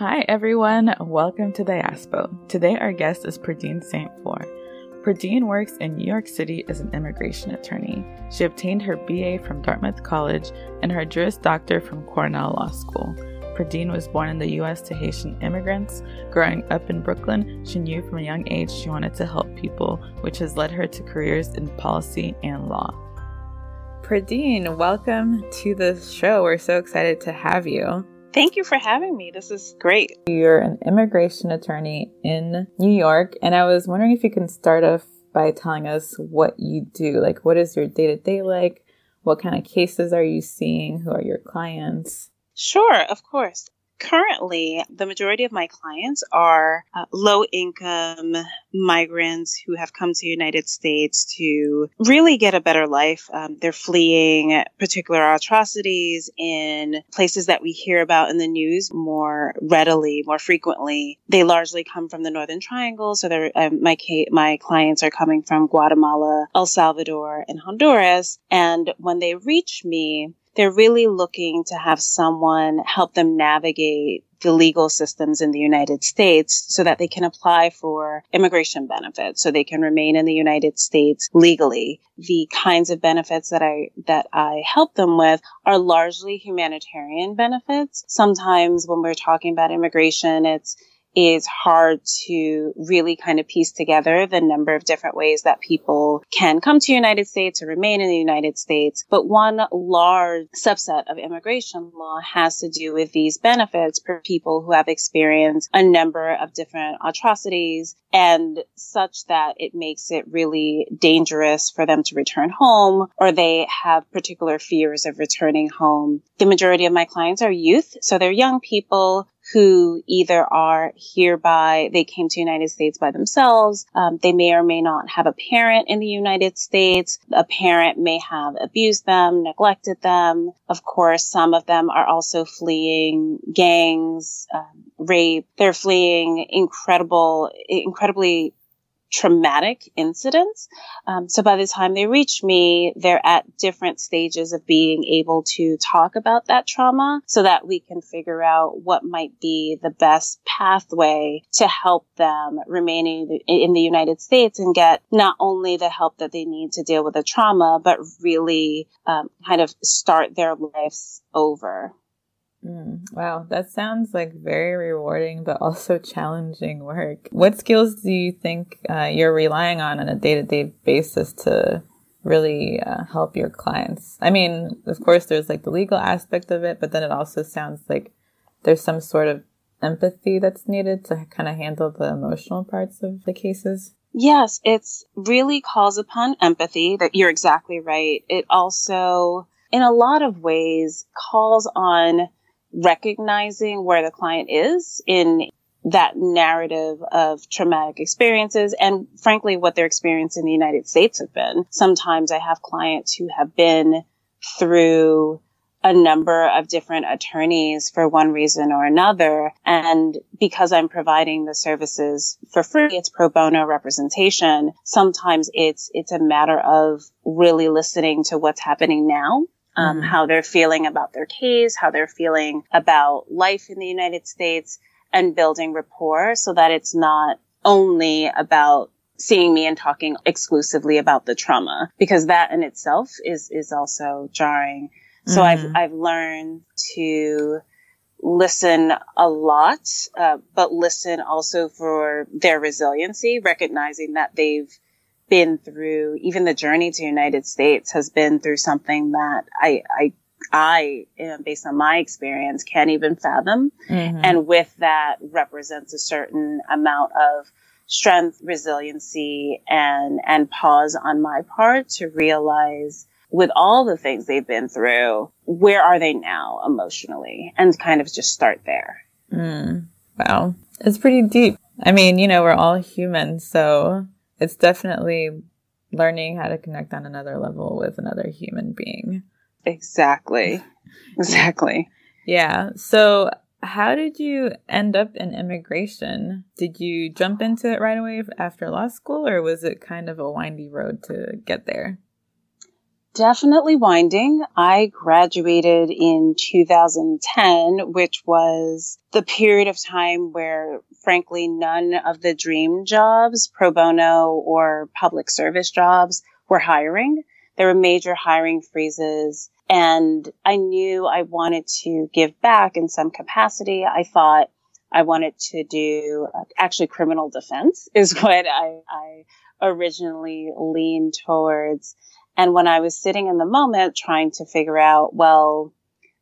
Hi, everyone. Welcome to Diaspo. Today, our guest is Pradine St. Four. Pradine works in New York City as an immigration attorney. She obtained her BA from Dartmouth College and her Juris Doctor from Cornell Law School. Pradine was born in the U.S. to Haitian immigrants. Growing up in Brooklyn, she knew from a young age she wanted to help people, which has led her to careers in policy and law. Pradine, welcome to the show. We're so excited to have you. Thank you for having me. This is great. You're an immigration attorney in New York, and I was wondering if you can start off by telling us what you do. Like, what is your day to day like? What kind of cases are you seeing? Who are your clients? Sure, of course currently, the majority of my clients are uh, low income migrants who have come to the United States to really get a better life. Um, they're fleeing particular atrocities in places that we hear about in the news more readily, more frequently. They largely come from the Northern Triangle. So um, my, my clients are coming from Guatemala, El Salvador, and Honduras. And when they reach me, they're really looking to have someone help them navigate the legal systems in the United States so that they can apply for immigration benefits so they can remain in the United States legally. The kinds of benefits that I that I help them with are largely humanitarian benefits. Sometimes when we're talking about immigration it's is hard to really kind of piece together the number of different ways that people can come to the United States or remain in the United States. But one large subset of immigration law has to do with these benefits for people who have experienced a number of different atrocities and such that it makes it really dangerous for them to return home or they have particular fears of returning home. The majority of my clients are youth. So they're young people who either are hereby, they came to United States by themselves. Um, they may or may not have a parent in the United States. A parent may have abused them, neglected them. Of course, some of them are also fleeing gangs, um, rape. They're fleeing incredible, incredibly traumatic incidents. Um, so by the time they reach me, they're at different stages of being able to talk about that trauma so that we can figure out what might be the best pathway to help them remaining in the United States and get not only the help that they need to deal with the trauma, but really um, kind of start their lives over. Mm, wow, that sounds like very rewarding, but also challenging work. What skills do you think uh, you're relying on on a day to day basis to really uh, help your clients? I mean, of course, there's like the legal aspect of it, but then it also sounds like there's some sort of empathy that's needed to kind of handle the emotional parts of the cases. Yes, it's really calls upon empathy that you're exactly right. It also, in a lot of ways, calls on recognizing where the client is in that narrative of traumatic experiences and frankly what their experience in the United States have been. Sometimes I have clients who have been through a number of different attorneys for one reason or another. And because I'm providing the services for free, it's pro bono representation. Sometimes it's, it's a matter of really listening to what's happening now um, mm-hmm. how they're feeling about their case, how they're feeling about life in the United States and building rapport so that it's not only about seeing me and talking exclusively about the trauma because that in itself is, is also jarring. So mm-hmm. I've, I've learned to listen a lot, uh, but listen also for their resiliency, recognizing that they've been through, even the journey to United States has been through something that I, I, I, based on my experience, can't even fathom. Mm-hmm. And with that represents a certain amount of strength, resiliency, and, and pause on my part to realize with all the things they've been through, where are they now emotionally? And kind of just start there. Mm. Wow. It's pretty deep. I mean, you know, we're all human, so it's definitely learning how to connect on another level with another human being. Exactly. Exactly. yeah. So, how did you end up in immigration? Did you jump into it right away after law school, or was it kind of a windy road to get there? Definitely winding. I graduated in 2010, which was the period of time where, frankly, none of the dream jobs, pro bono or public service jobs, were hiring. There were major hiring freezes. And I knew I wanted to give back in some capacity. I thought I wanted to do uh, actually criminal defense is what I, I originally leaned towards. And when I was sitting in the moment trying to figure out, well,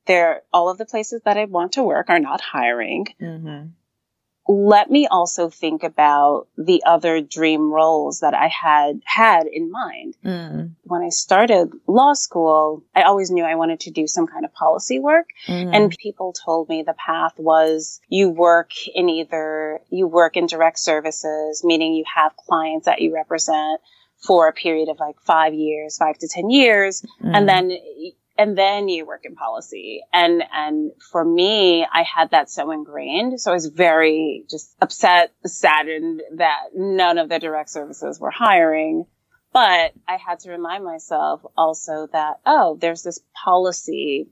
there, all of the places that I want to work are not hiring. Mm-hmm let me also think about the other dream roles that I had had in mind. Mm. When I started law school, I always knew I wanted to do some kind of policy work. Mm. And people told me the path was you work in either, you work in direct services, meaning you have clients that you represent for a period of like five years, five to 10 years. Mm. And then and then you work in policy. And, and for me, I had that so ingrained. So I was very just upset, saddened that none of the direct services were hiring. But I had to remind myself also that, oh, there's this policy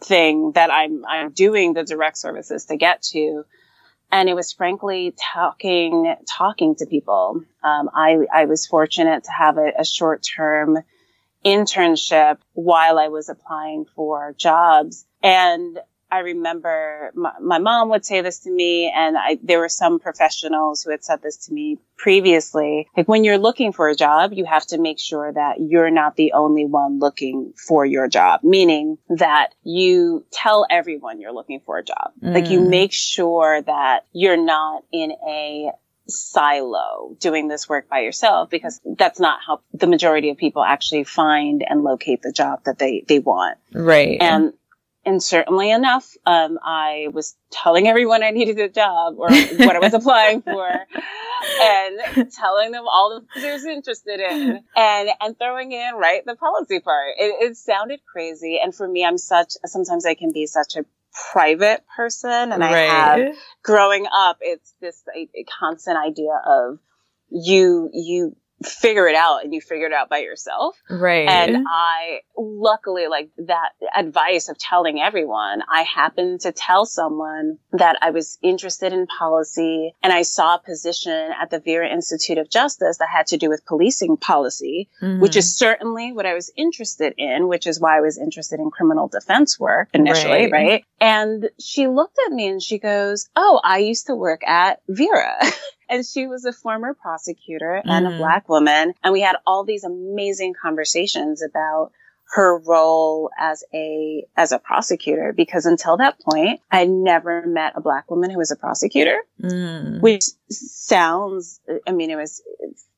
thing that I'm, I'm doing the direct services to get to. And it was frankly talking, talking to people. Um, I, I was fortunate to have a, a short term internship while I was applying for jobs. And I remember my, my, mom would say this to me and I, there were some professionals who had said this to me previously. Like when you're looking for a job, you have to make sure that you're not the only one looking for your job, meaning that you tell everyone you're looking for a job. Mm. Like you mm. make sure that you're not in a silo doing this work by yourself because that's not how the majority of people actually find and locate the job that they, they want. Right. And, and certainly enough, um, I was telling everyone I needed a job or what I was applying for and telling them all the was interested in and, and throwing in, right, the policy part. It, it sounded crazy. And for me, I'm such, sometimes I can be such a private person and right. I have growing up, it's this a, a constant idea of you, you figure it out and you figure it out by yourself. Right. And I, luckily, like that advice of telling everyone, I happened to tell someone that I was interested in policy and I saw a position at the Vera Institute of Justice that had to do with policing policy, mm-hmm. which is certainly what I was interested in, which is why I was interested in criminal defense work initially, right? right? And she looked at me and she goes, Oh, I used to work at Vera. And she was a former prosecutor and mm. a black woman. And we had all these amazing conversations about her role as a as a prosecutor because until that point I never met a black woman who was a prosecutor mm. which sounds I mean it was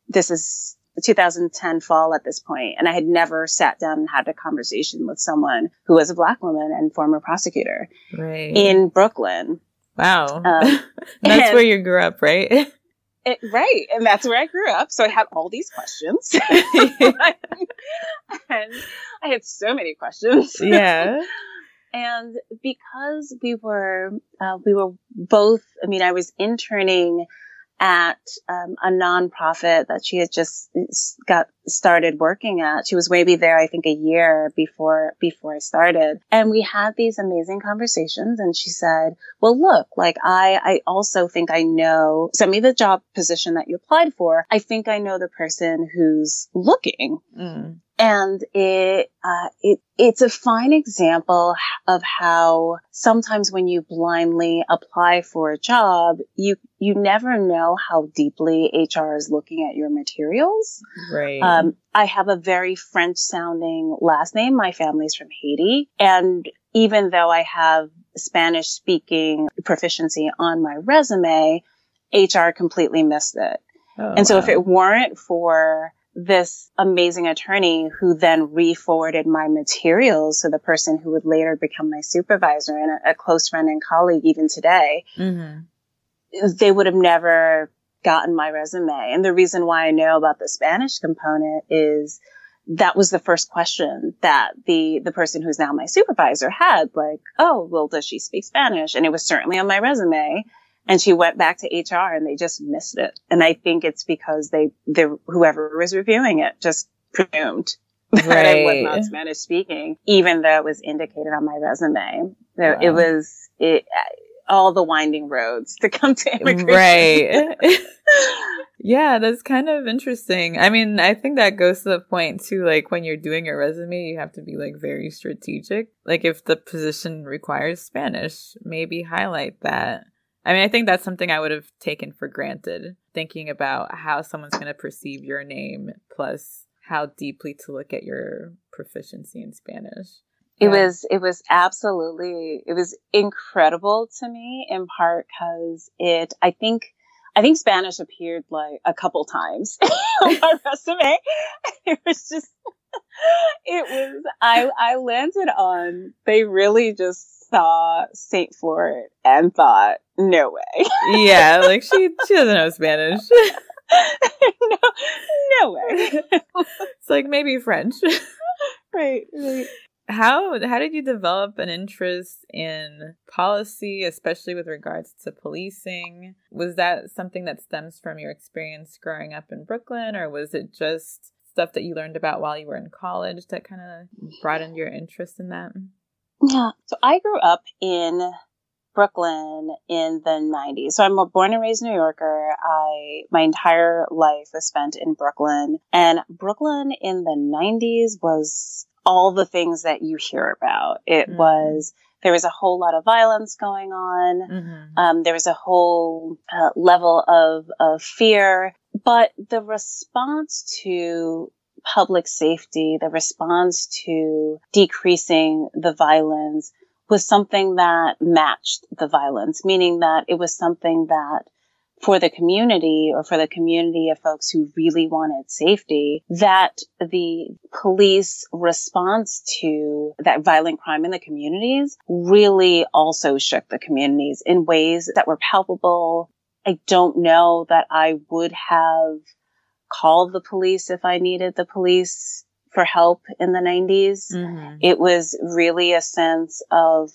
this is 2010 fall at this point and I had never sat down and had a conversation with someone who was a black woman and former prosecutor right. in Brooklyn wow um, that's and, where you grew up right it, right. And that's where I grew up. So I had all these questions. and I had so many questions. Yeah. and because we were, uh, we were both, I mean, I was interning at um, a nonprofit that she had just got started working at. She was maybe there, I think, a year before before I started, and we had these amazing conversations. And she said, "Well, look, like I, I also think I know. Send me the job position that you applied for. I think I know the person who's looking." Mm. And it, uh, it, it's a fine example of how sometimes when you blindly apply for a job, you, you never know how deeply HR is looking at your materials. Right. Um, I have a very French sounding last name. My family's from Haiti. And even though I have Spanish speaking proficiency on my resume, HR completely missed it. Oh, and so wow. if it weren't for this amazing attorney who then re-forwarded my materials to the person who would later become my supervisor and a, a close friend and colleague even today. Mm-hmm. They would have never gotten my resume. And the reason why I know about the Spanish component is that was the first question that the the person who's now my supervisor had like oh well does she speak spanish and it was certainly on my resume and she went back to HR and they just missed it. And I think it's because they, they, whoever was reviewing it just presumed that right. I was not Spanish speaking, even though it was indicated on my resume. So wow. it was it all the winding roads to come to immigration. Right. yeah, that's kind of interesting. I mean, I think that goes to the point too, like when you're doing your resume, you have to be like very strategic. Like if the position requires Spanish, maybe highlight that. I mean, I think that's something I would have taken for granted, thinking about how someone's going to perceive your name, plus how deeply to look at your proficiency in Spanish. It yeah. was it was absolutely it was incredible to me in part because it I think I think Spanish appeared like a couple times on my resume. It was just it was I I landed on they really just saw Saint-Fort and thought no way. yeah, like she she doesn't know Spanish. no, no way. it's like maybe French. right, right how how did you develop an interest in policy especially with regards to policing was that something that stems from your experience growing up in brooklyn or was it just stuff that you learned about while you were in college that kind of broadened your interest in that yeah so i grew up in Brooklyn in the 90s. So I'm a born and raised New Yorker. I my entire life was spent in Brooklyn and Brooklyn in the 90s was all the things that you hear about. It mm-hmm. was there was a whole lot of violence going on. Mm-hmm. Um, there was a whole uh, level of of fear, but the response to public safety, the response to decreasing the violence was something that matched the violence, meaning that it was something that for the community or for the community of folks who really wanted safety that the police response to that violent crime in the communities really also shook the communities in ways that were palpable. I don't know that I would have called the police if I needed the police for help in the 90s. Mm-hmm. It was really a sense of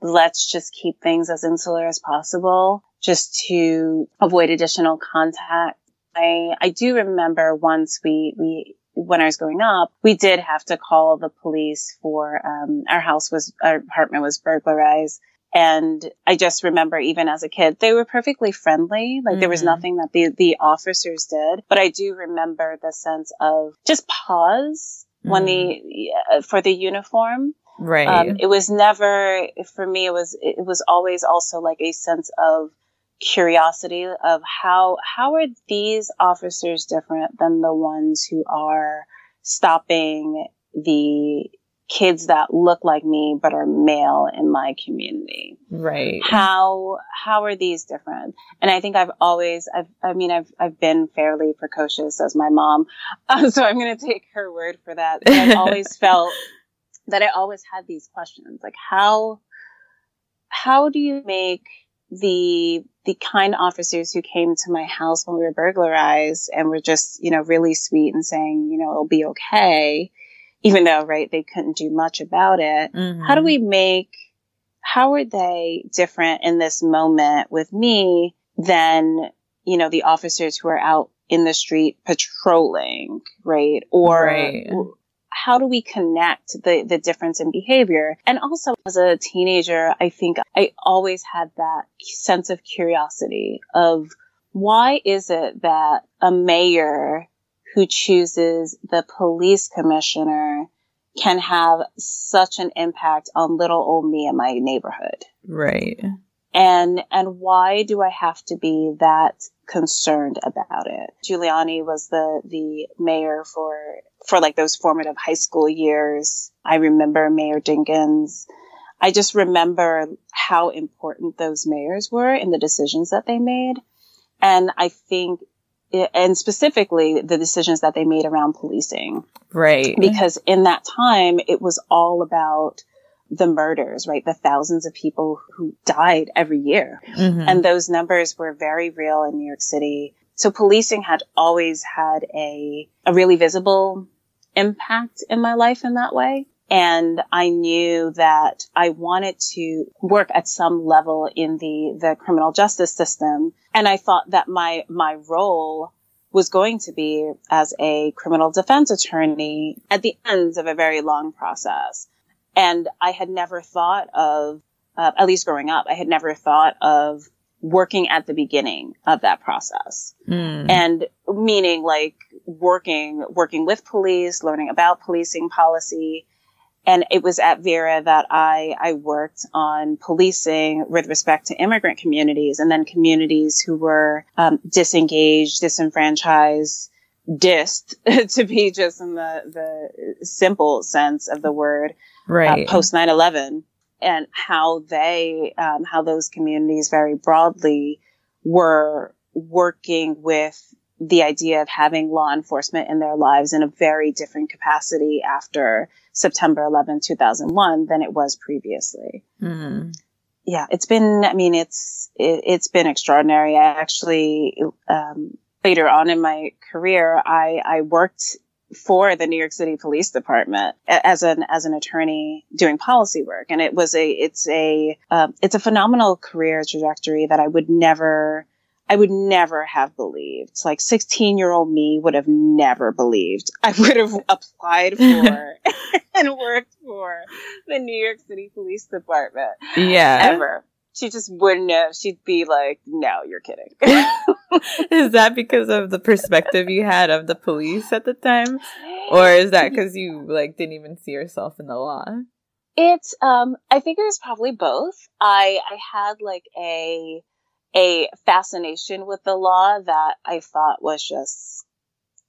let's just keep things as insular as possible just to avoid additional contact. I, I do remember once we, we, when I was growing up, we did have to call the police for, um, our house was, our apartment was burglarized. And I just remember even as a kid, they were perfectly friendly. Like mm-hmm. there was mm-hmm. nothing that the, the officers did, but I do remember the sense of just pause mm-hmm. when the, uh, for the uniform. Right. Um, it was never, for me, it was, it was always also like a sense of curiosity of how how are these officers different than the ones who are stopping the kids that look like me but are male in my community. Right. How how are these different? And i think i've always i've i mean i've i've been fairly precocious as my mom. Um, so i'm going to take her word for that. I've always felt that i always had these questions like how how do you make the the kind officers who came to my house when we were burglarized and were just, you know, really sweet and saying, you know, it'll be okay, even though, right, they couldn't do much about it. Mm-hmm. How do we make, how are they different in this moment with me than, you know, the officers who are out in the street patrolling, right? Or, right how do we connect the, the difference in behavior? And also as a teenager, I think I always had that sense of curiosity of why is it that a mayor who chooses the police commissioner can have such an impact on little old me in my neighborhood? Right. And, and why do I have to be that concerned about it? Giuliani was the, the mayor for, for like those formative high school years. I remember Mayor Dinkins. I just remember how important those mayors were in the decisions that they made. And I think and specifically the decisions that they made around policing. Right. Because in that time, it was all about the murders, right? The thousands of people who died every year. Mm-hmm. And those numbers were very real in New York City. So policing had always had a, a really visible impact in my life in that way. And I knew that I wanted to work at some level in the, the criminal justice system. And I thought that my, my role was going to be as a criminal defense attorney at the end of a very long process. And I had never thought of, uh, at least growing up, I had never thought of working at the beginning of that process. Mm. And meaning like working, working with police, learning about policing policy. And it was at Vera that I, I worked on policing with respect to immigrant communities and then communities who were um, disengaged, disenfranchised, dissed to be just in the, the simple sense of the word, uh, right. Uh, post 9-11 and how they, um, how those communities very broadly were working with the idea of having law enforcement in their lives in a very different capacity after September 11, 2001 than it was previously. Mm-hmm. Yeah, it's been, I mean, it's, it, has been extraordinary. I actually, um, later on in my career, I, I worked for the New York City Police Department as an as an attorney doing policy work, and it was a it's a um, it's a phenomenal career trajectory that I would never I would never have believed. Like 16 year old me would have never believed I would have applied for and worked for the New York City Police Department. Yeah. Ever. She just wouldn't have. She'd be like, no, you're kidding. is that because of the perspective you had of the police at the time? Or is that because you like didn't even see yourself in the law? It's um I think it was probably both. I I had like a a fascination with the law that I thought was just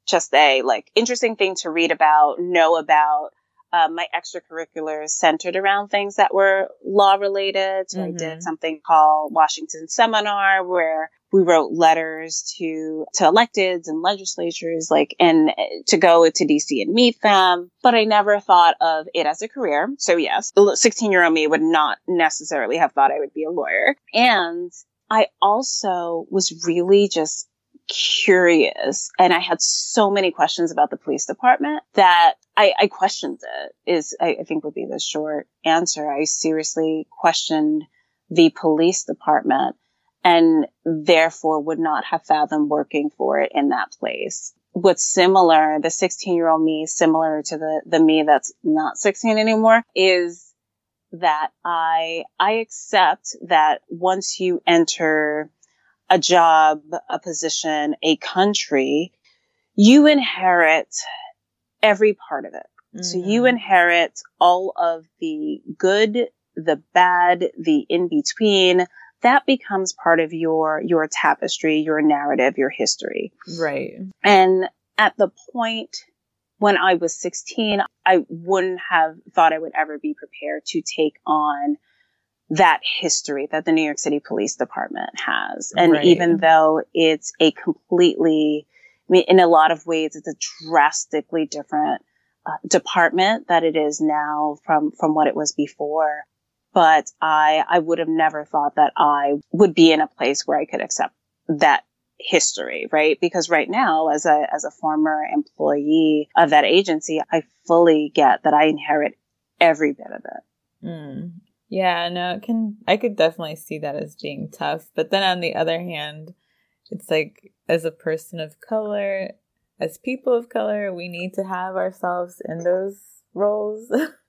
just a like interesting thing to read about, know about. Uh, my extracurriculars centered around things that were law related. So mm-hmm. I did something called Washington Seminar where we wrote letters to to electeds and legislatures like and to go to DC and meet them but I never thought of it as a career so yes 16 year old me would not necessarily have thought I would be a lawyer and I also was really just curious and I had so many questions about the police department that I, I questioned it is, I, I think would be the short answer. I seriously questioned the police department and therefore would not have fathomed working for it in that place. What's similar, the 16 year old me, similar to the, the me that's not 16 anymore is that I, I accept that once you enter a job, a position, a country, you inherit every part of it. Mm-hmm. So you inherit all of the good, the bad, the in between. That becomes part of your, your tapestry, your narrative, your history. Right. And at the point when I was 16, I wouldn't have thought I would ever be prepared to take on that history that the New York City Police Department has. And right. even though it's a completely, mean, in a lot of ways, it's a drastically different uh, department that it is now from, from what it was before. But I, I would have never thought that I would be in a place where I could accept that history, right? Because right now, as a, as a former employee of that agency, I fully get that I inherit every bit of it. Mm. Yeah, no, it can, I could definitely see that as being tough. But then on the other hand, it's like, as a person of color, as people of color, we need to have ourselves in those roles.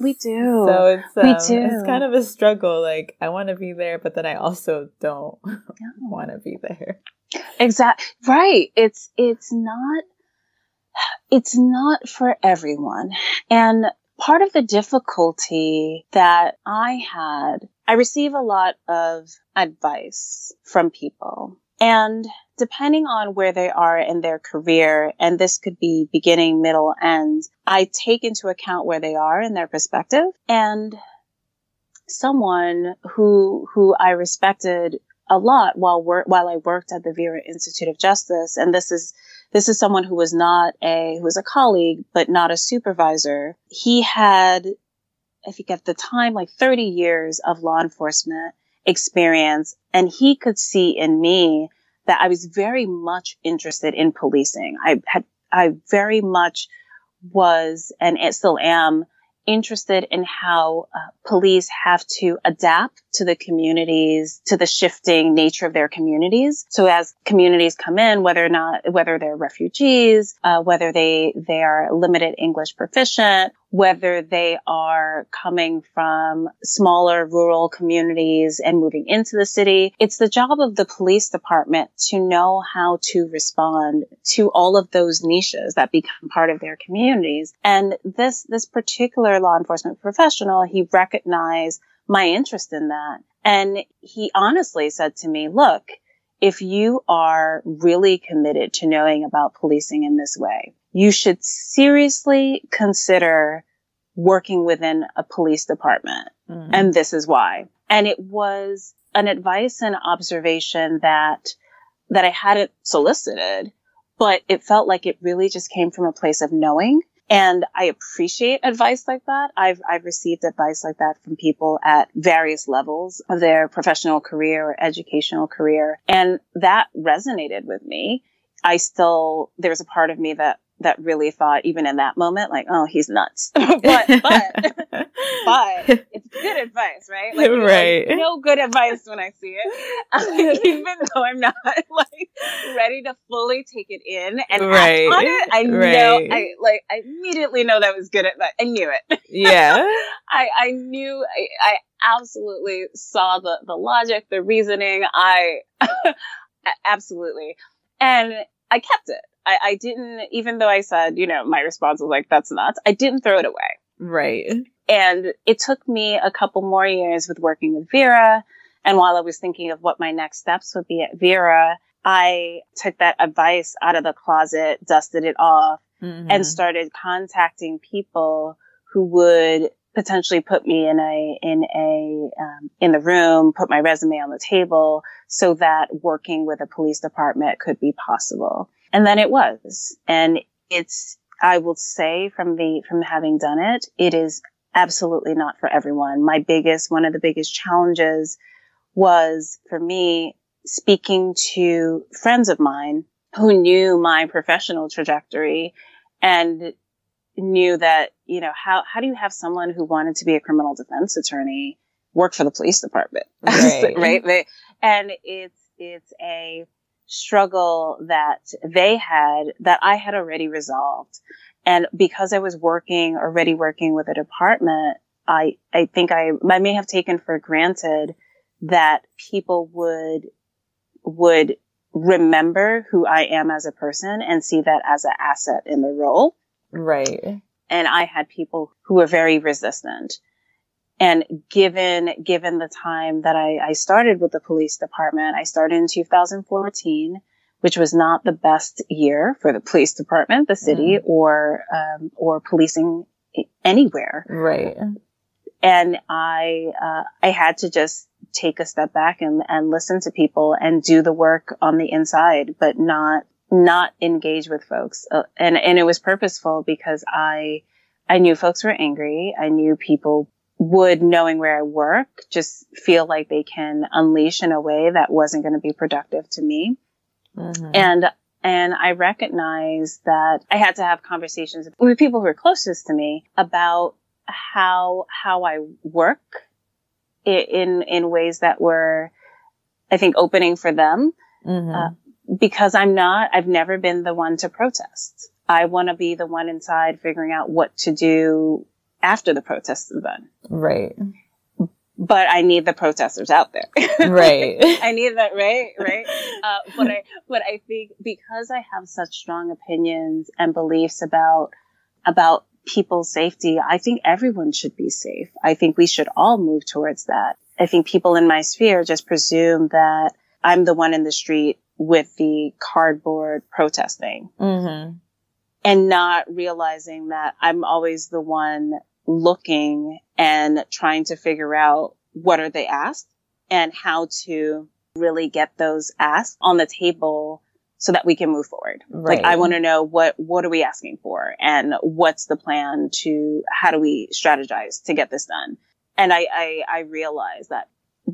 We do. So it's um, we do. it's kind of a struggle. Like I want to be there, but then I also don't want to be there. Exactly. Right. It's it's not it's not for everyone. And part of the difficulty that I had, I receive a lot of advice from people. And depending on where they are in their career, and this could be beginning, middle, end, I take into account where they are in their perspective. And someone who, who I respected a lot while work, while I worked at the Vera Institute of Justice. And this is, this is someone who was not a, who was a colleague, but not a supervisor. He had, I think at the time, like 30 years of law enforcement experience. And he could see in me that I was very much interested in policing. I had, I very much was and it still am interested in how uh, police have to adapt to the communities, to the shifting nature of their communities. So as communities come in, whether or not, whether they're refugees, uh, whether they, they are limited English proficient, whether they are coming from smaller rural communities and moving into the city. It's the job of the police department to know how to respond to all of those niches that become part of their communities. And this, this particular law enforcement professional, he recognized my interest in that. And he honestly said to me, look, if you are really committed to knowing about policing in this way, you should seriously consider working within a police department. Mm. And this is why. And it was an advice and observation that, that I hadn't solicited, but it felt like it really just came from a place of knowing. And I appreciate advice like that. I've, I've received advice like that from people at various levels of their professional career or educational career. And that resonated with me. I still, there's a part of me that that really thought even in that moment like oh he's nuts. But but but it's good advice right? Like right like, no good advice when i see it. Even though i'm not like ready to fully take it in. And right. act on it. I right. know i like i immediately know that was good that i knew it. Yeah. I i knew I, I absolutely saw the the logic the reasoning. I absolutely. And i kept it I, I didn't, even though I said, you know, my response was like, that's nuts. I didn't throw it away. Right. And it took me a couple more years with working with Vera. And while I was thinking of what my next steps would be at Vera, I took that advice out of the closet, dusted it off, mm-hmm. and started contacting people who would potentially put me in a in a um, in the room, put my resume on the table, so that working with a police department could be possible. And then it was. And it's, I will say from the, from having done it, it is absolutely not for everyone. My biggest, one of the biggest challenges was for me speaking to friends of mine who knew my professional trajectory and knew that, you know, how, how do you have someone who wanted to be a criminal defense attorney work for the police department? Right. right? And it's, it's a, struggle that they had that I had already resolved. And because I was working, already working with a department, I, I think I, I may have taken for granted that people would, would remember who I am as a person and see that as an asset in the role. Right. And I had people who were very resistant. And given, given the time that I, I started with the police department, I started in 2014, which was not the best year for the police department, the city, mm. or, um, or policing anywhere. Right. And I, uh, I had to just take a step back and, and listen to people and do the work on the inside, but not, not engage with folks. Uh, and, and it was purposeful because I, I knew folks were angry. I knew people would knowing where I work just feel like they can unleash in a way that wasn't going to be productive to me. Mm-hmm. And and I recognized that I had to have conversations with people who are closest to me about how how I work in in ways that were, I think, opening for them. Mm-hmm. Uh, because I'm not, I've never been the one to protest. I want to be the one inside figuring out what to do after the protests are done. Right. But I need the protesters out there. Right. I need that, right? Right. Uh, but I, but I think because I have such strong opinions and beliefs about, about people's safety, I think everyone should be safe. I think we should all move towards that. I think people in my sphere just presume that I'm the one in the street with the cardboard protesting. Mm-hmm. And not realizing that I'm always the one looking and trying to figure out what are they asked and how to really get those asked on the table so that we can move forward. Right. Like I want to know what what are we asking for and what's the plan to how do we strategize to get this done? And I I, I realize that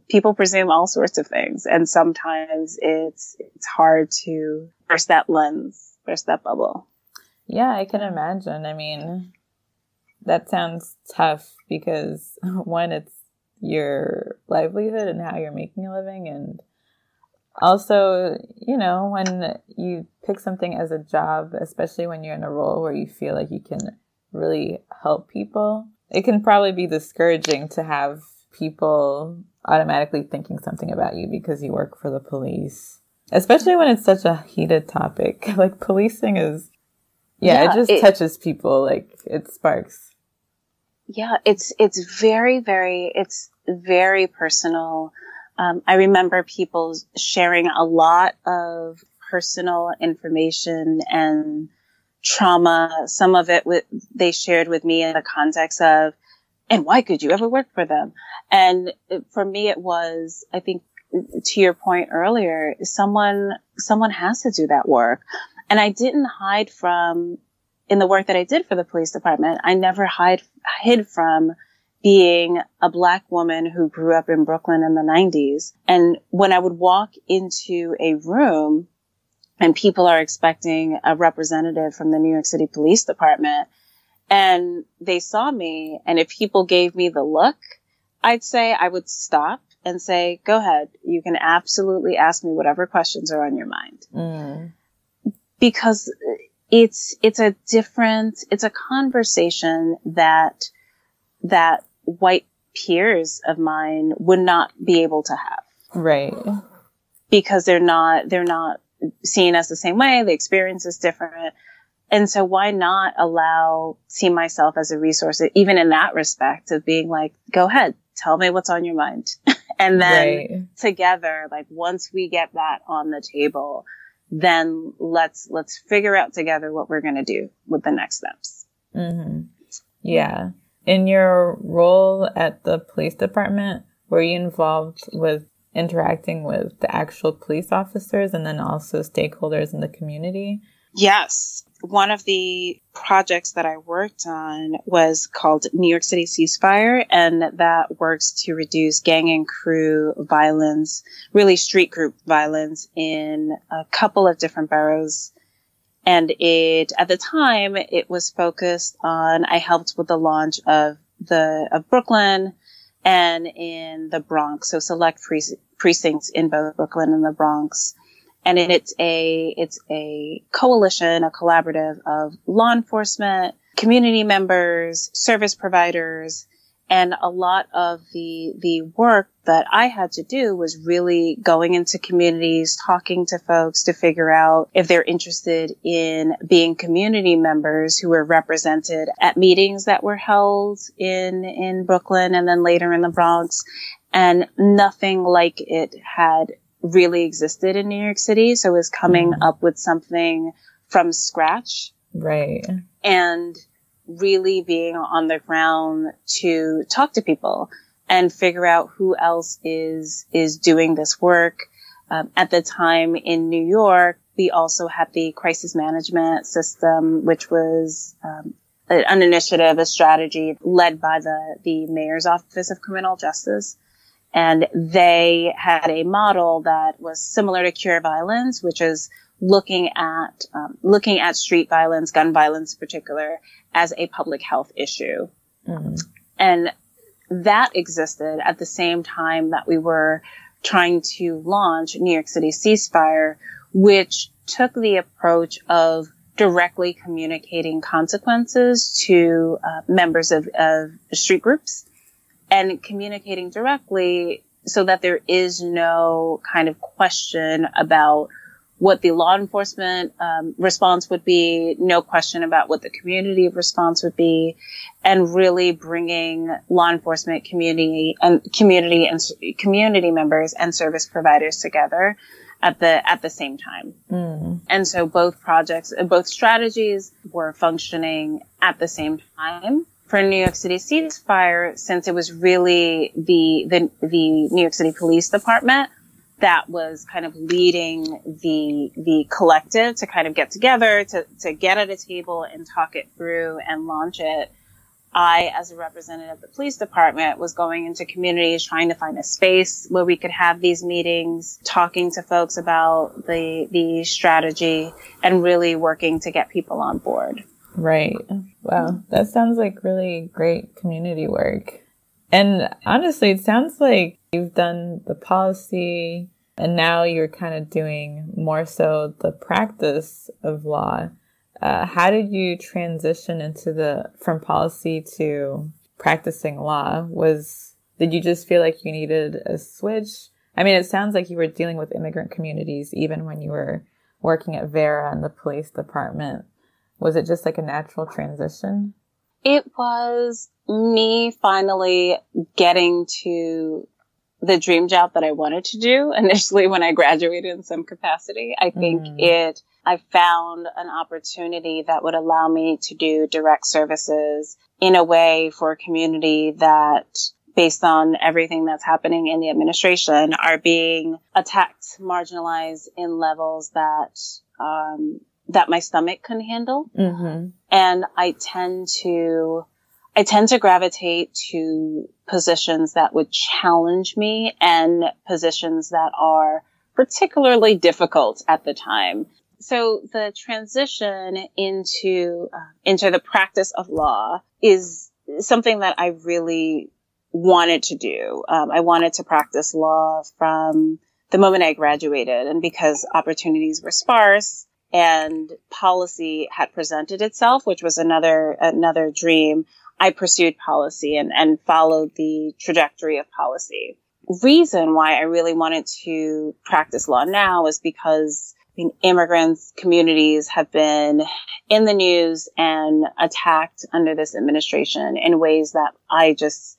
people presume all sorts of things and sometimes it's it's hard to burst that lens, burst that bubble. Yeah, I can imagine. I mean, that sounds tough because one, it's your livelihood and how you're making a living and also, you know, when you pick something as a job, especially when you're in a role where you feel like you can really help people, it can probably be discouraging to have people automatically thinking something about you because you work for the police. Especially when it's such a heated topic. Like policing is yeah, yeah it just it, touches people like it sparks. Yeah, it's it's very very it's very personal um, I remember people sharing a lot of personal information and trauma. Some of it with, they shared with me in the context of, and why could you ever work for them? And for me, it was, I think, to your point earlier, someone, someone has to do that work. And I didn't hide from, in the work that I did for the police department, I never hide, hid from being a black woman who grew up in Brooklyn in the 90s. And when I would walk into a room and people are expecting a representative from the New York City Police Department and they saw me and if people gave me the look, I'd say I would stop and say, go ahead. You can absolutely ask me whatever questions are on your mind. Mm. Because it's, it's a different, it's a conversation that, that white peers of mine would not be able to have. Right. Because they're not, they're not seeing us the same way. The experience is different. And so why not allow, see myself as a resource, even in that respect of being like, go ahead, tell me what's on your mind. and then right. together, like once we get that on the table, then let's, let's figure out together what we're going to do with the next steps. Mm-hmm. Yeah in your role at the police department, were you involved with interacting with the actual police officers and then also stakeholders in the community? Yes. One of the projects that I worked on was called New York City Ceasefire, and that works to reduce gang and crew violence, really street group violence in a couple of different boroughs and it, at the time, it was focused on, I helped with the launch of the, of Brooklyn and in the Bronx. So select precincts in both Brooklyn and the Bronx. And it's a, it's a coalition, a collaborative of law enforcement, community members, service providers, and a lot of the, the work that I had to do was really going into communities, talking to folks to figure out if they're interested in being community members who were represented at meetings that were held in, in Brooklyn and then later in the Bronx. And nothing like it had really existed in New York City. So it was coming mm-hmm. up with something from scratch. Right. And really being on the ground to talk to people and figure out who else is is doing this work. Um, at the time in New York, we also had the crisis management system, which was um, an initiative, a strategy led by the the mayor's office of criminal justice. And they had a model that was similar to Cure Violence, which is looking at um, looking at street violence, gun violence in particular, as a public health issue. Mm-hmm. And that existed at the same time that we were trying to launch New York City ceasefire, which took the approach of directly communicating consequences to uh, members of, of street groups and communicating directly so that there is no kind of question about what the law enforcement um, response would be, no question about what the community response would be, and really bringing law enforcement community and community and community members and service providers together at the at the same time. Mm. And so both projects, both strategies were functioning at the same time. For New York City ceasefire, since it was really the the the New York City Police Department that was kind of leading the the collective to kind of get together to to get at a table and talk it through and launch it. I, as a representative of the police department, was going into communities trying to find a space where we could have these meetings, talking to folks about the the strategy, and really working to get people on board. Right. Wow. That sounds like really great community work. And honestly, it sounds like you've done the policy and now you're kind of doing more so the practice of law. Uh, how did you transition into the from policy to practicing law? Was did you just feel like you needed a switch? I mean, it sounds like you were dealing with immigrant communities even when you were working at Vera and the police department. Was it just like a natural transition? It was me finally getting to the dream job that I wanted to do initially when I graduated in some capacity. I think mm. it, I found an opportunity that would allow me to do direct services in a way for a community that based on everything that's happening in the administration are being attacked, marginalized in levels that, um, that my stomach can handle. Mm-hmm. And I tend to, I tend to gravitate to positions that would challenge me and positions that are particularly difficult at the time. So the transition into, uh, into the practice of law is something that I really wanted to do. Um, I wanted to practice law from the moment I graduated and because opportunities were sparse, and policy had presented itself, which was another, another dream. I pursued policy and, and followed the trajectory of policy. Reason why I really wanted to practice law now is because I mean, immigrants, communities have been in the news and attacked under this administration in ways that I just,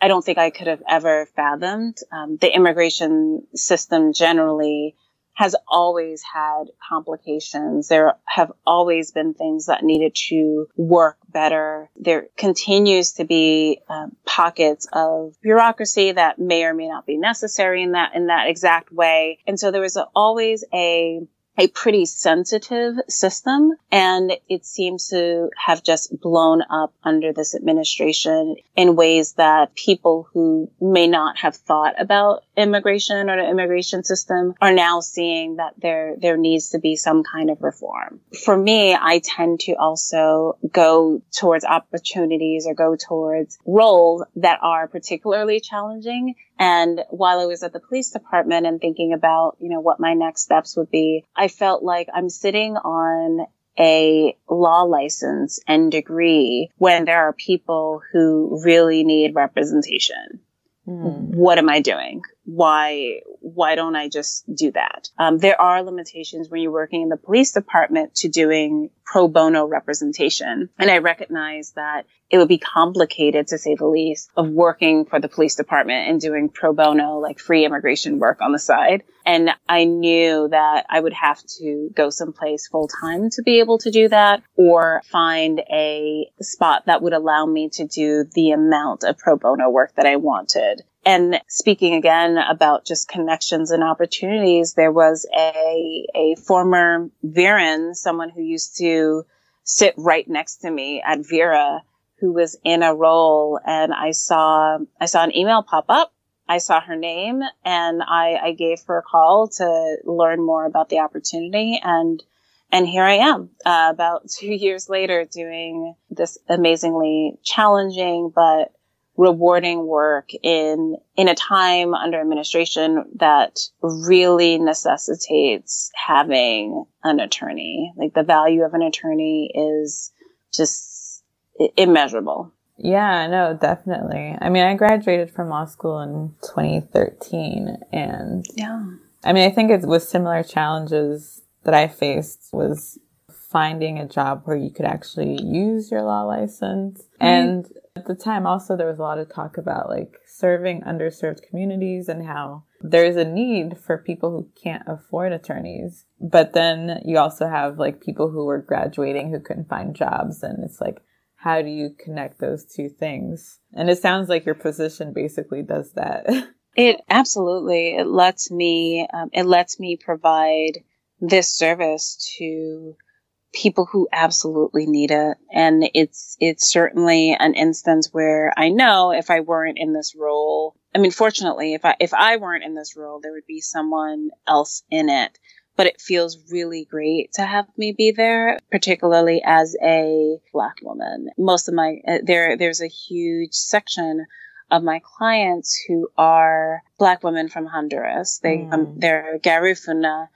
I don't think I could have ever fathomed. Um, the immigration system generally has always had complications. There have always been things that needed to work better. There continues to be um, pockets of bureaucracy that may or may not be necessary in that in that exact way. And so there was a, always a a pretty sensitive system and it seems to have just blown up under this administration in ways that people who may not have thought about immigration or the immigration system are now seeing that there there needs to be some kind of reform. For me, I tend to also go towards opportunities or go towards roles that are particularly challenging and while I was at the police department and thinking about, you know, what my next steps would be, I felt like I'm sitting on a law license and degree when there are people who really need representation. Mm. What am I doing? Why, why don't I just do that? Um, there are limitations when you're working in the police department to doing pro bono representation. And I recognize that it would be complicated to say the least of working for the police department and doing pro bono, like free immigration work on the side. And I knew that I would have to go someplace full time to be able to do that or find a spot that would allow me to do the amount of pro bono work that I wanted. And speaking again about just connections and opportunities, there was a, a former Veran, someone who used to sit right next to me at Vera who was in a role and I saw, I saw an email pop up. I saw her name and I, I gave her a call to learn more about the opportunity and and here I am, uh, about two years later doing this amazingly challenging but rewarding work in, in a time under administration that really necessitates having an attorney. Like the value of an attorney is just immeasurable. Yeah, no, definitely. I mean, I graduated from law school in 2013 and yeah. I mean, I think it was similar challenges that I faced was finding a job where you could actually use your law license. Mm-hmm. And at the time also there was a lot of talk about like serving underserved communities and how there's a need for people who can't afford attorneys. But then you also have like people who were graduating who couldn't find jobs and it's like how do you connect those two things? And it sounds like your position basically does that. it absolutely it lets me um, it lets me provide this service to people who absolutely need it and it's it's certainly an instance where i know if i weren't in this role i mean fortunately if i if i weren't in this role there would be someone else in it but it feels really great to have me be there, particularly as a black woman. Most of my, uh, there, there's a huge section of my clients who are black women from Honduras. They, mm. um, they're Garifuna.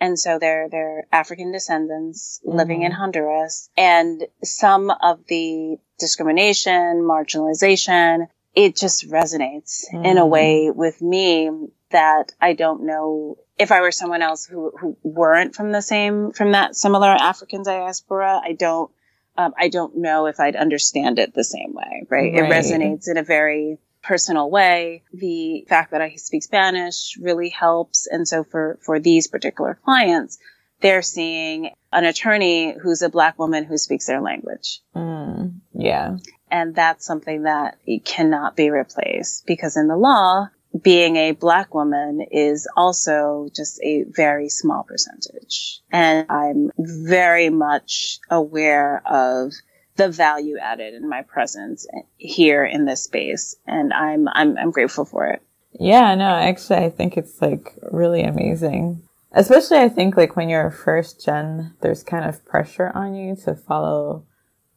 And so they're, they're African descendants mm. living in mm-hmm. Honduras. And some of the discrimination, marginalization, it just resonates mm. in a mm-hmm. way with me that I don't know if I were someone else who, who weren't from the same, from that similar African diaspora, I don't, um, I don't know if I'd understand it the same way, right? right? It resonates in a very personal way. The fact that I speak Spanish really helps. And so for, for these particular clients, they're seeing an attorney who's a black woman who speaks their language. Mm, yeah. And that's something that cannot be replaced because in the law, being a black woman is also just a very small percentage. And I'm very much aware of the value added in my presence here in this space. And I'm, I'm, I'm grateful for it. Yeah, no, actually, I think it's like really amazing. Especially, I think like when you're a first gen, there's kind of pressure on you to follow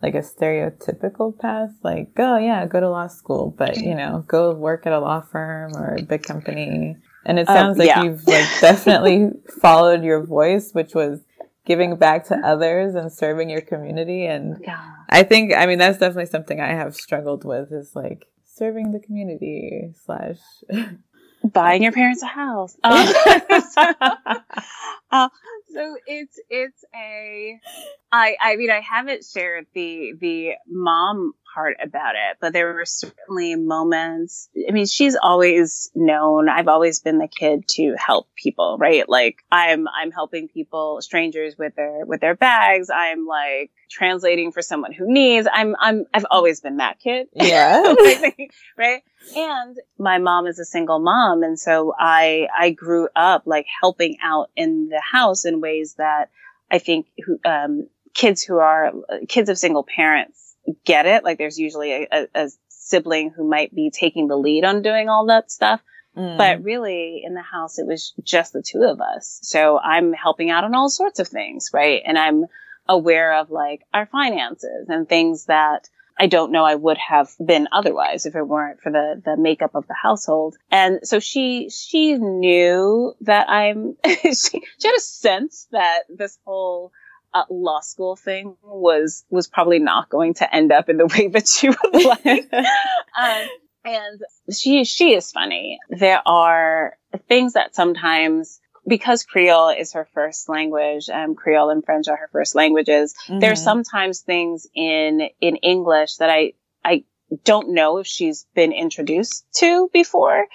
like a stereotypical path, like, oh yeah, go to law school, but you know, go work at a law firm or a big company. And it um, sounds um, like yeah. you've like definitely followed your voice, which was giving back to others and serving your community. And yeah. I think, I mean, that's definitely something I have struggled with is like serving the community slash buying your parents a house. Um, uh, so it's it's a I I mean I haven't shared the the mom part about it, but there were certainly moments. I mean, she's always known. I've always been the kid to help people, right? Like I'm I'm helping people, strangers with their with their bags. I'm like translating for someone who needs. I'm I'm I've always been that kid. Yeah. right? And my mom is a single mom and so I I grew up like helping out in the house in ways that I think um, kids who are kids of single parents get it. Like there's usually a, a, a sibling who might be taking the lead on doing all that stuff. Mm. But really in the house, it was just the two of us. So I'm helping out on all sorts of things, right? And I'm aware of like our finances and things that I don't know I would have been otherwise if it weren't for the, the makeup of the household. And so she, she knew that I'm, she, she had a sense that this whole uh, law school thing was was probably not going to end up in the way that she would like. um, and she she is funny. There are things that sometimes because Creole is her first language, um, Creole and French are her first languages. Mm-hmm. There are sometimes things in in English that I I don't know if she's been introduced to before.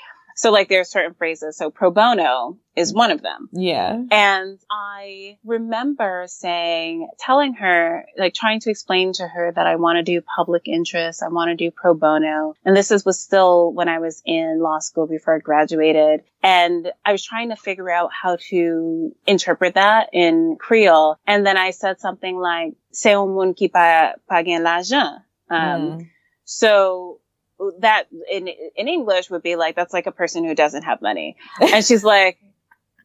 So like there are certain phrases. So pro bono is one of them. Yeah. And I remember saying, telling her, like trying to explain to her that I want to do public interest. I want to do pro bono. And this is, was still when I was in law school before I graduated. And I was trying to figure out how to interpret that in Creole. And then I said something like, c'est un monde qui pague l'argent. Um, mm. so that in in English would be like that's like a person who doesn't have money, and she's like,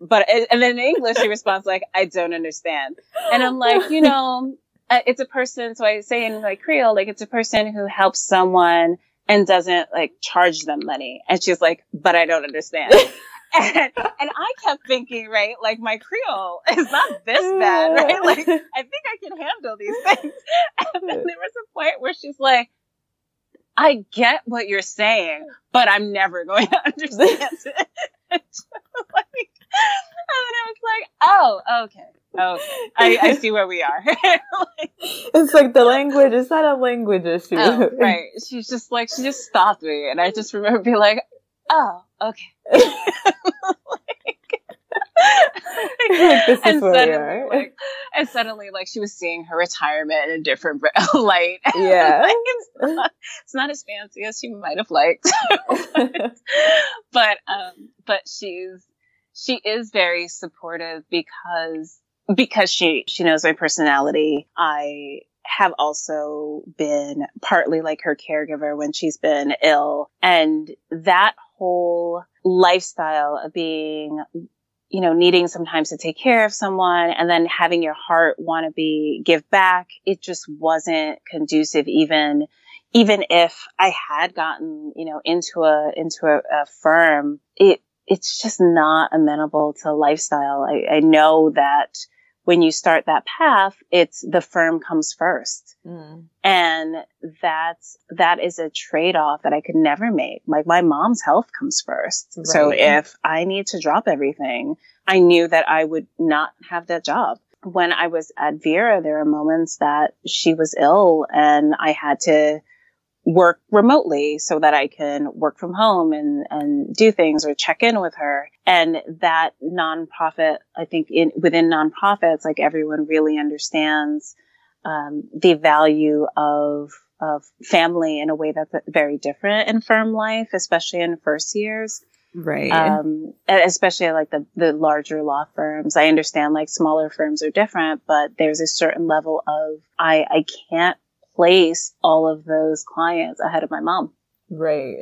but and then in English she responds like I don't understand, and I'm like you know uh, it's a person. So I say in like Creole like it's a person who helps someone and doesn't like charge them money, and she's like but I don't understand. and, and I kept thinking, right, like my Creole is not this bad, right? Like I think I can handle these things. And then there was a point where she's like, I get what you're saying, but I'm never going to understand it. and I was like, oh, okay. Okay. I, I see where we are. like, it's like the language, is not a language issue. Oh, right. She's just like, she just stopped me. And I just remember being like, oh, okay. This and suddenly, like, and suddenly, like she was seeing her retirement in a different light. Yeah, like, it's, not, it's, not, as fancy as she might have liked, but um, but she's she is very supportive because because she she knows my personality. I have also been partly like her caregiver when she's been ill, and that whole lifestyle of being you know, needing sometimes to take care of someone and then having your heart want to be give back. It just wasn't conducive even, even if I had gotten, you know, into a, into a, a firm, it, it's just not amenable to lifestyle. I, I know that when you start that path, it's the firm comes first. Mm. And that's, that is a trade off that I could never make. Like my mom's health comes first. Right. So if I need to drop everything, I knew that I would not have that job. When I was at Vera, there are moments that she was ill and I had to work remotely so that I can work from home and, and do things or check in with her. And that nonprofit, I think in, within nonprofits, like everyone really understands, um, the value of, of family in a way that's very different in firm life, especially in first years. Right. Um, especially like the, the larger law firms. I understand like smaller firms are different, but there's a certain level of, I, I can't place all of those clients ahead of my mom. Right.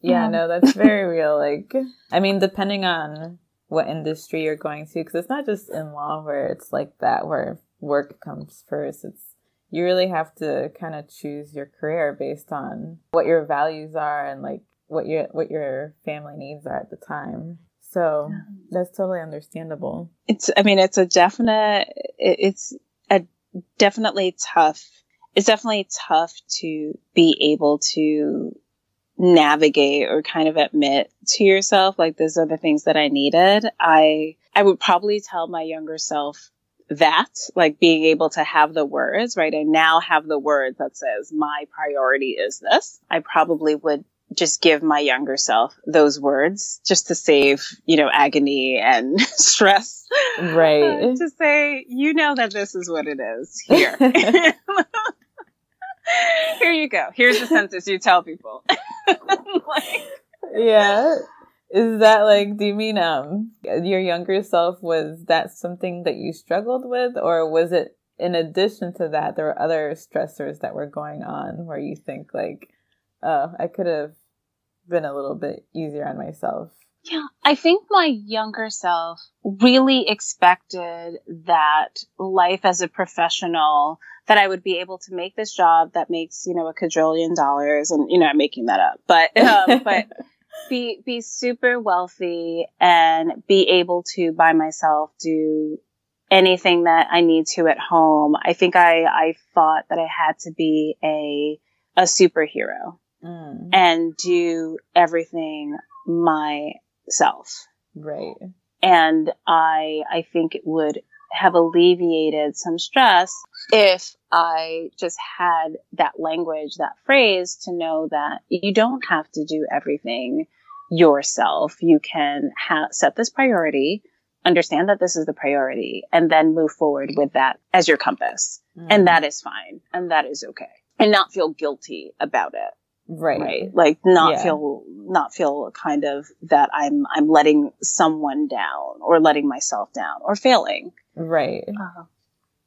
Yeah, um, no, that's very real. Like, I mean, depending on what industry you're going to, because it's not just in law where it's like that, where work comes first. It's, you really have to kind of choose your career based on what your values are and like what your, what your family needs are at the time. So that's totally understandable. It's, I mean, it's a definite, it's a definitely tough it's definitely tough to be able to navigate or kind of admit to yourself like those are the things that I needed. I I would probably tell my younger self that, like being able to have the words, right? I now have the words that says my priority is this. I probably would just give my younger self those words just to save, you know, agony and stress. Right. Uh, to say, you know that this is what it is here. Here you go. Here's the sentence you tell people. like, yeah. Is that like, do you mean, um, your younger self, was that something that you struggled with? Or was it in addition to that, there were other stressors that were going on where you think like, oh, I could have been a little bit easier on myself? Yeah, I think my younger self really expected that life as a professional that I would be able to make this job that makes, you know, a quadrillion dollars and, you know, I'm making that up, but, um, but be, be super wealthy and be able to by myself do anything that I need to at home. I think I, I thought that I had to be a, a superhero mm. and do everything myself. Right. And I, I think it would have alleviated some stress if I just had that language, that phrase to know that you don't have to do everything yourself. You can ha- set this priority, understand that this is the priority, and then move forward with that as your compass. Mm. And that is fine. And that is okay. And not feel guilty about it. Right. Right. Like not yeah. feel, not feel kind of that I'm, I'm letting someone down or letting myself down or failing. Right. Uh,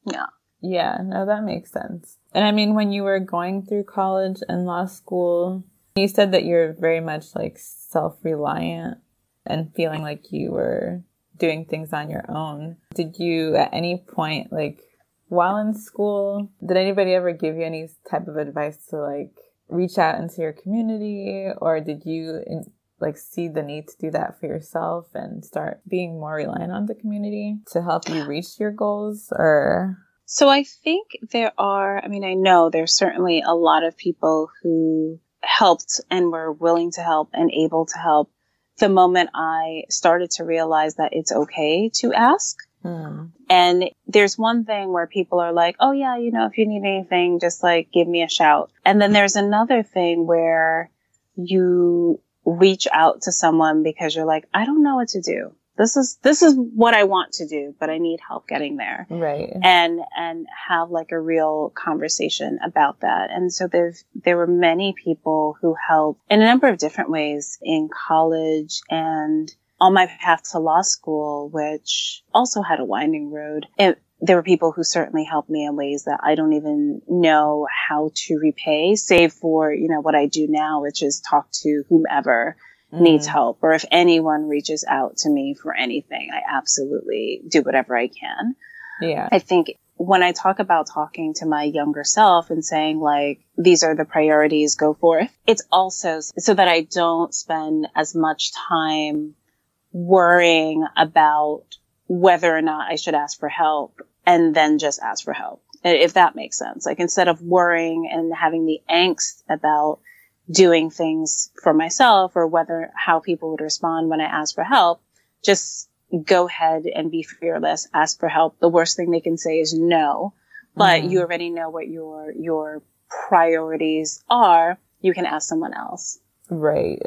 yeah. Yeah, no, that makes sense. And I mean, when you were going through college and law school, you said that you're very much like self reliant and feeling like you were doing things on your own. Did you at any point, like while in school, did anybody ever give you any type of advice to like reach out into your community or did you in, like see the need to do that for yourself and start being more reliant on the community to help you reach your goals or so i think there are i mean i know there's certainly a lot of people who helped and were willing to help and able to help the moment i started to realize that it's okay to ask Hmm. And there's one thing where people are like, oh yeah, you know, if you need anything, just like give me a shout. And then there's another thing where you reach out to someone because you're like, I don't know what to do. This is, this is what I want to do, but I need help getting there. Right. And, and have like a real conversation about that. And so there there were many people who helped in a number of different ways in college and on my path to law school, which also had a winding road. It, there were people who certainly helped me in ways that I don't even know how to repay, save for, you know, what I do now, which is talk to whomever mm. needs help or if anyone reaches out to me for anything, I absolutely do whatever I can. Yeah. I think when I talk about talking to my younger self and saying like, these are the priorities, go forth, it's also so that I don't spend as much time worrying about whether or not I should ask for help and then just ask for help. If that makes sense. Like instead of worrying and having the angst about doing things for myself or whether how people would respond when I ask for help, just go ahead and be fearless, ask for help. The worst thing they can say is no, but mm-hmm. you already know what your, your priorities are. You can ask someone else. Right.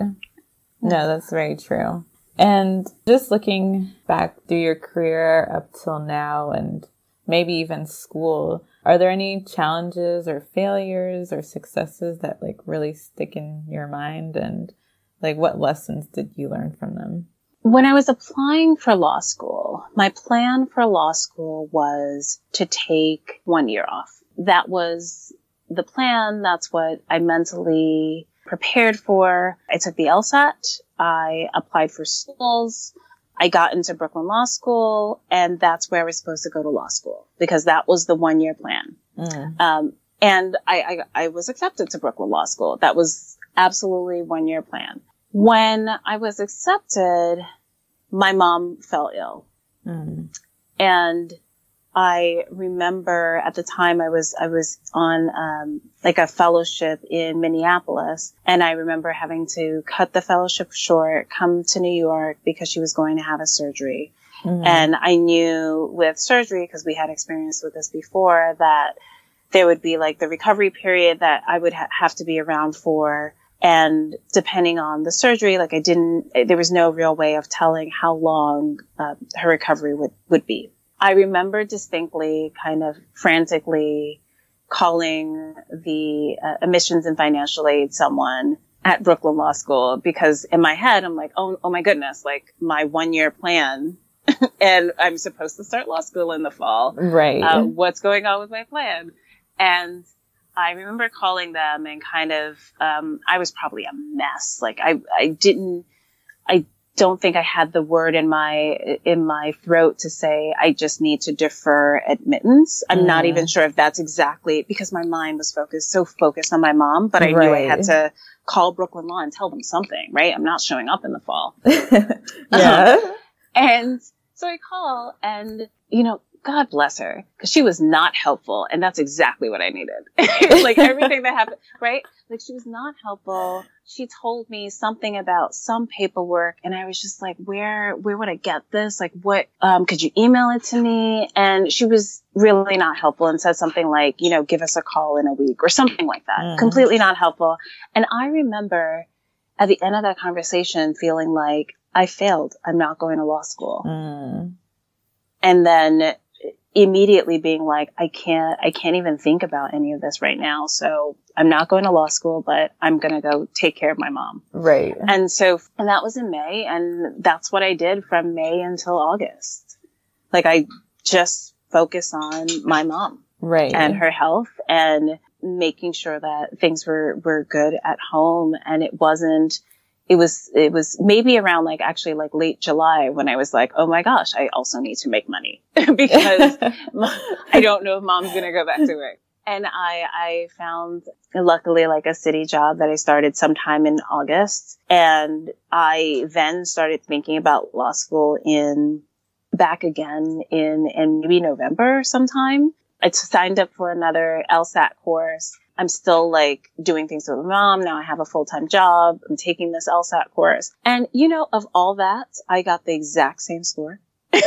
No, that's very true. And just looking back through your career up till now and maybe even school, are there any challenges or failures or successes that like really stick in your mind? And like what lessons did you learn from them? When I was applying for law school, my plan for law school was to take one year off. That was the plan. That's what I mentally prepared for. I took the LSAT. I applied for schools. I got into Brooklyn Law School and that's where I was supposed to go to law school because that was the one year plan. Mm. Um, and I, I, I was accepted to Brooklyn Law School. That was absolutely one year plan. When I was accepted, my mom fell ill. Mm. And I remember at the time I was, I was on, um, like a fellowship in Minneapolis and I remember having to cut the fellowship short, come to New York because she was going to have a surgery. Mm-hmm. And I knew with surgery, because we had experience with this before, that there would be like the recovery period that I would ha- have to be around for. And depending on the surgery, like I didn't, there was no real way of telling how long uh, her recovery would, would be. I remember distinctly kind of frantically calling the uh, admissions and financial aid someone at Brooklyn Law School because in my head, I'm like, oh, oh my goodness, like my one year plan and I'm supposed to start law school in the fall. Right. Uh, what's going on with my plan? And I remember calling them and kind of, um, I was probably a mess. Like I, I didn't, I don't think I had the word in my, in my throat to say, I just need to defer admittance. I'm mm. not even sure if that's exactly because my mind was focused, so focused on my mom, but I right. knew I had to call Brooklyn Law and tell them something, right? I'm not showing up in the fall. yeah. And so I call and, you know, God bless her, because she was not helpful, and that's exactly what I needed. like everything that happened, right? Like she was not helpful. She told me something about some paperwork, and I was just like, "Where, where would I get this? Like, what? Um, could you email it to me?" And she was really not helpful, and said something like, "You know, give us a call in a week or something like that." Mm. Completely not helpful. And I remember at the end of that conversation feeling like I failed. I'm not going to law school. Mm. And then immediately being like, I can't, I can't even think about any of this right now. So I'm not going to law school, but I'm going to go take care of my mom. Right. And so, and that was in May. And that's what I did from May until August. Like I just focus on my mom. Right. And her health and making sure that things were, were good at home and it wasn't, it was it was maybe around like actually like late July when I was like, oh my gosh, I also need to make money because I don't know if mom's gonna go back to work. And I I found luckily like a city job that I started sometime in August, and I then started thinking about law school in back again in in maybe November sometime. I signed up for another LSAT course I'm still like doing things with my mom. Now I have a full-time job. I'm taking this LSAT course. And you know, of all that, I got the exact same score. and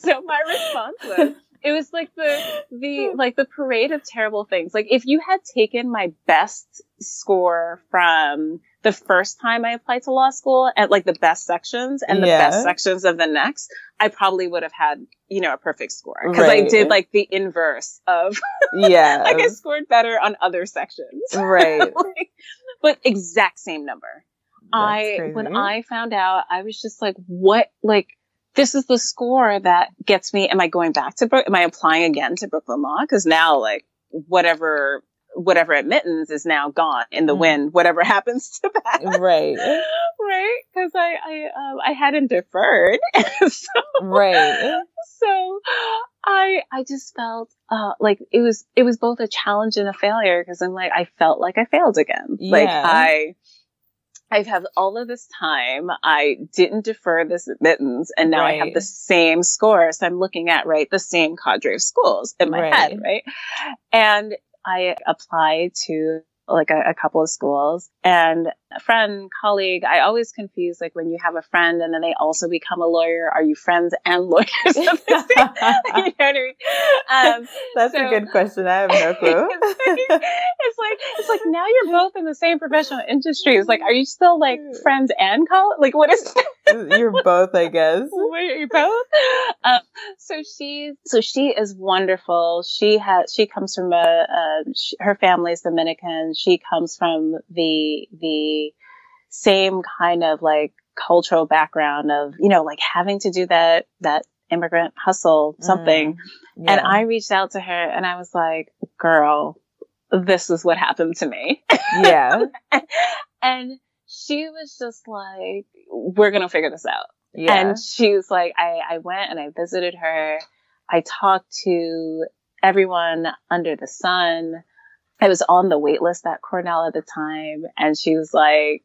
so my response was, it was like the, the, like the parade of terrible things. Like if you had taken my best score from the first time I applied to law school at like the best sections and the yeah. best sections of the next, I probably would have had, you know, a perfect score because right. I did like the inverse of, yeah, like I scored better on other sections. Right. like, but exact same number. That's I, crazy. when I found out, I was just like, what, like, this is the score that gets me. Am I going back to, Brook? am I applying again to Brooklyn Law? Cause now like whatever whatever admittance is now gone in the mm. wind, whatever happens to that. Right. right. Cause I, I, um, I hadn't deferred. so, right. So I, I just felt, uh, like it was, it was both a challenge and a failure. Cause I'm like, I felt like I failed again. Yeah. Like I, I've had all of this time. I didn't defer this admittance and now right. I have the same score. So I'm looking at, right, the same cadre of schools in my right. head, right? And I applied to like a, a, couple of schools and a friend, colleague, I always confuse like when you have a friend and then they also become a lawyer, are you friends and lawyers at the same you know what I mean? Um, That's so, a good question. I have no clue. it's, like, it's like, it's like now you're both in the same professional industry. It's like, are you still like friends and college? Like what is You're both, I guess. Wait, are you both? Um, so she's, so she is wonderful. She has, she comes from a, a she, her family's Dominican. She comes from the, the, same kind of like cultural background of, you know, like having to do that, that immigrant hustle something. Mm, yeah. And I reached out to her and I was like, girl, this is what happened to me. Yeah. and she was just like, we're going to figure this out. Yeah. And she was like, I, I went and I visited her. I talked to everyone under the sun. I was on the wait list at Cornell at the time. And she was like,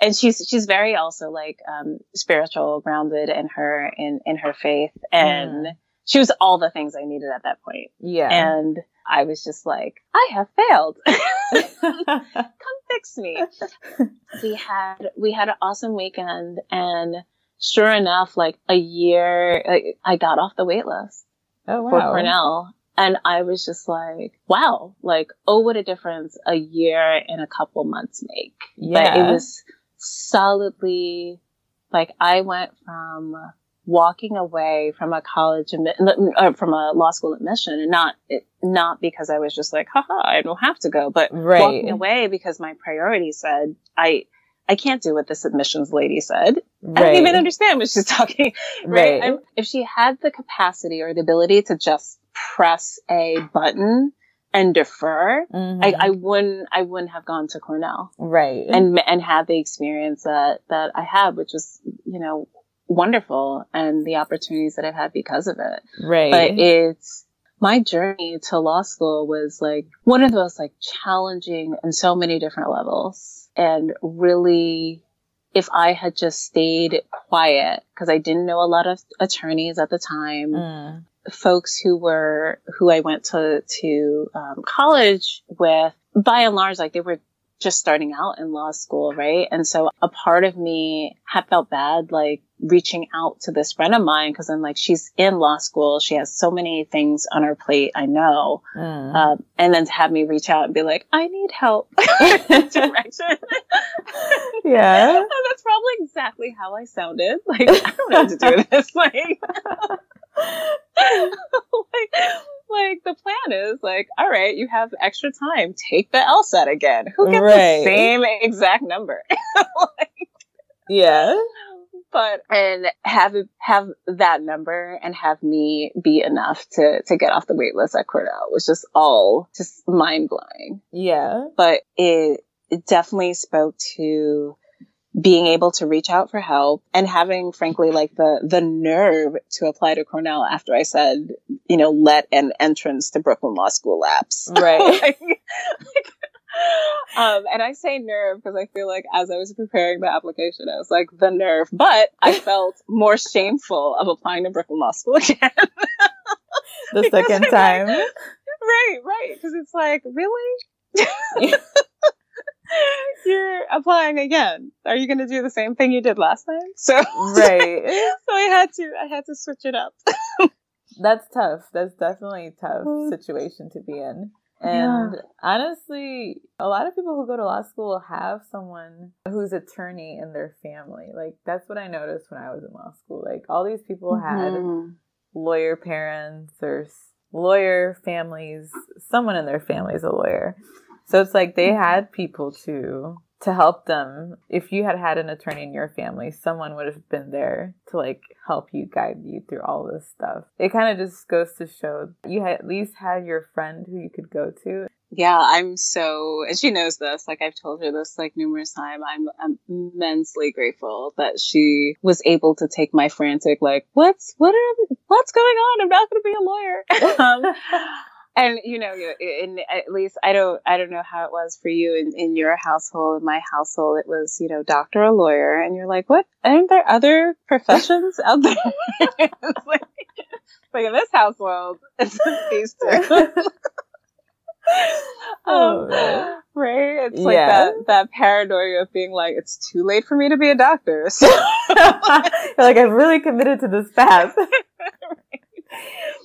and she's she's very also like um, spiritual, grounded in her in in her faith, and mm. She was all the things I needed at that point. Yeah, and I was just like, I have failed. Come fix me. we had we had an awesome weekend, and sure enough, like a year, like, I got off the wait list oh, wow. for Cornell. And I was just like, wow, like, oh, what a difference a year and a couple months make. Yeah. But it was solidly like I went from walking away from a college uh, from a law school admission and not not because I was just like haha I don't have to go but right. walking away because my priority said I I can't do what this admissions lady said. Right. I don't even understand what she's talking. Right. right. if she had the capacity or the ability to just press a button and defer, mm-hmm. I, I wouldn't, I wouldn't have gone to Cornell. Right. And, and had the experience that, that I had, which was, you know, wonderful and the opportunities that I've had because of it. Right. But it's, my journey to law school was like one of the most like challenging in so many different levels and really if I had just stayed quiet because I didn't know a lot of attorneys at the time. Mm folks who were who I went to to um, college with, by and large, like they were just starting out in law school, right? And so a part of me had felt bad, like reaching out to this friend of mine because I'm like, she's in law school. She has so many things on her plate. I know. Mm. Um, and then to have me reach out and be like, I need help. Direction. yeah. That's probably exactly how I sounded. Like, I don't know what to do this. Like, like, like the plan is like, all right, you have extra time. Take the LSAT again. Who gets right. the same exact number? like, yeah. But and have have that number and have me be enough to to get off the wait list at Cornell was just all just mind blowing. Yeah. But it it definitely spoke to being able to reach out for help and having frankly like the the nerve to apply to Cornell after I said, you know, let an entrance to Brooklyn Law School lapse. Right. like, like, um, and I say nerve because I feel like as I was preparing the application, I was like the nerve, but I felt more shameful of applying to Brooklyn Law School again. the second time. Like, right, right. Because it's like, really? you're applying again. Are you going to do the same thing you did last time? So right. so I had to I had to switch it up. That's tough. That's definitely a tough situation to be in. And yeah. honestly, a lot of people who go to law school have someone who's attorney in their family. Like that's what I noticed when I was in law school. Like all these people had mm-hmm. lawyer parents or lawyer families. Someone in their family is a lawyer. So it's like they mm-hmm. had people to to help them. If you had had an attorney in your family, someone would have been there to like help you guide you through all this stuff. It kind of just goes to show you had at least had your friend who you could go to Yeah, I'm so, and she knows this. Like I've told her this like numerous times. I'm, I'm immensely grateful that she was able to take my frantic, like, what's what are what's going on? I'm not going to be a lawyer. um, and you know, in at least I don't I don't know how it was for you in, in your household. In my household, it was you know doctor or lawyer, and you're like, what? Aren't there other professions out there? it's like, like in this household, it's these two. oh, um, right? It's like yeah. that that paranoia of being like, it's too late for me to be a doctor. So. like I've really committed to this path.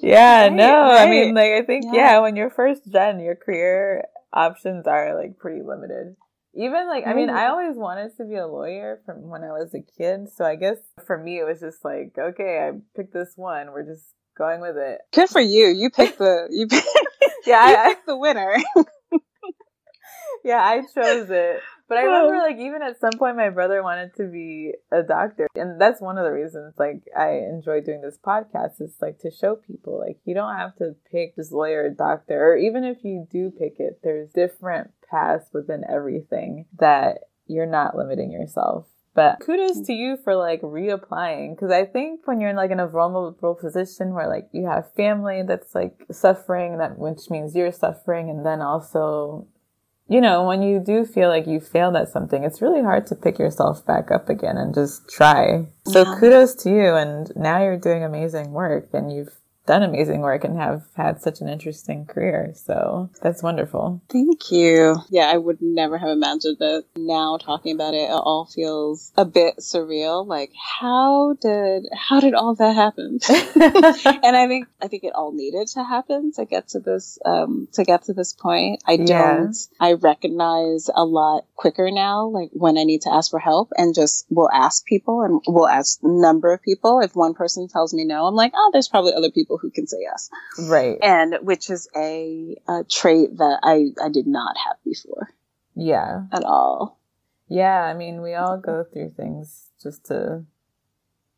Yeah, right, no, right. I mean, like I think yeah. yeah, when you're first gen, your career options are like pretty limited. Even like, I mean, mm. I always wanted to be a lawyer from when I was a kid. So I guess for me, it was just like, okay, I picked this one. We're just going with it. Good for you. You picked the, you picked, yeah, you I, picked the winner. yeah, I chose it. But I remember, like, even at some point, my brother wanted to be a doctor. And that's one of the reasons, like, I enjoy doing this podcast is, like, to show people, like, you don't have to pick this lawyer or doctor. Or even if you do pick it, there's different paths within everything that you're not limiting yourself. But kudos to you for like reapplying because I think when you're in like in a vulnerable position where like you have family that's like suffering, that which means you're suffering, and then also, you know, when you do feel like you failed at something, it's really hard to pick yourself back up again and just try. So yeah. kudos to you, and now you're doing amazing work, and you've done amazing work and have had such an interesting career. So that's wonderful. Thank you. Yeah, I would never have imagined that now talking about it, it all feels a bit surreal. Like how did, how did all that happen? and I think, I think it all needed to happen to get to this, um, to get to this point. I don't, yeah. I recognize a lot quicker now, like when I need to ask for help and just will ask people and will ask a number of people. If one person tells me no, I'm like, oh, there's probably other people people who can say yes. Right. And which is a, a trait that I, I did not have before. Yeah. At all. Yeah. I mean, we all go through things just to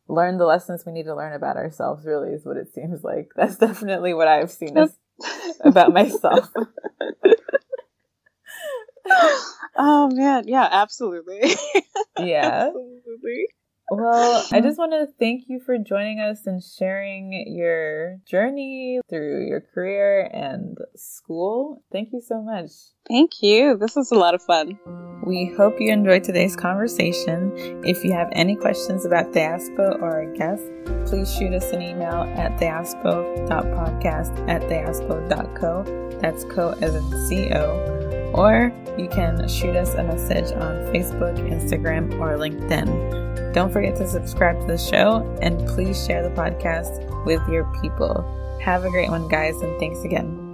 learn the lessons we need to learn about ourselves, really, is what it seems like. That's definitely what I've seen as, about myself. oh man, yeah, absolutely. yeah. Absolutely. Well, I mm-hmm. just want to thank you for joining us and sharing your journey through your career and school. Thank you so much. Thank you. This was a lot of fun. We hope you enjoyed today's conversation. If you have any questions about Theaspo or our guest, please shoot us an email at theaspo.podcast at theaspo.co. That's co as in C-O. Or you can shoot us a message on Facebook, Instagram, or LinkedIn. Don't forget to subscribe to the show and please share the podcast with your people. Have a great one, guys, and thanks again.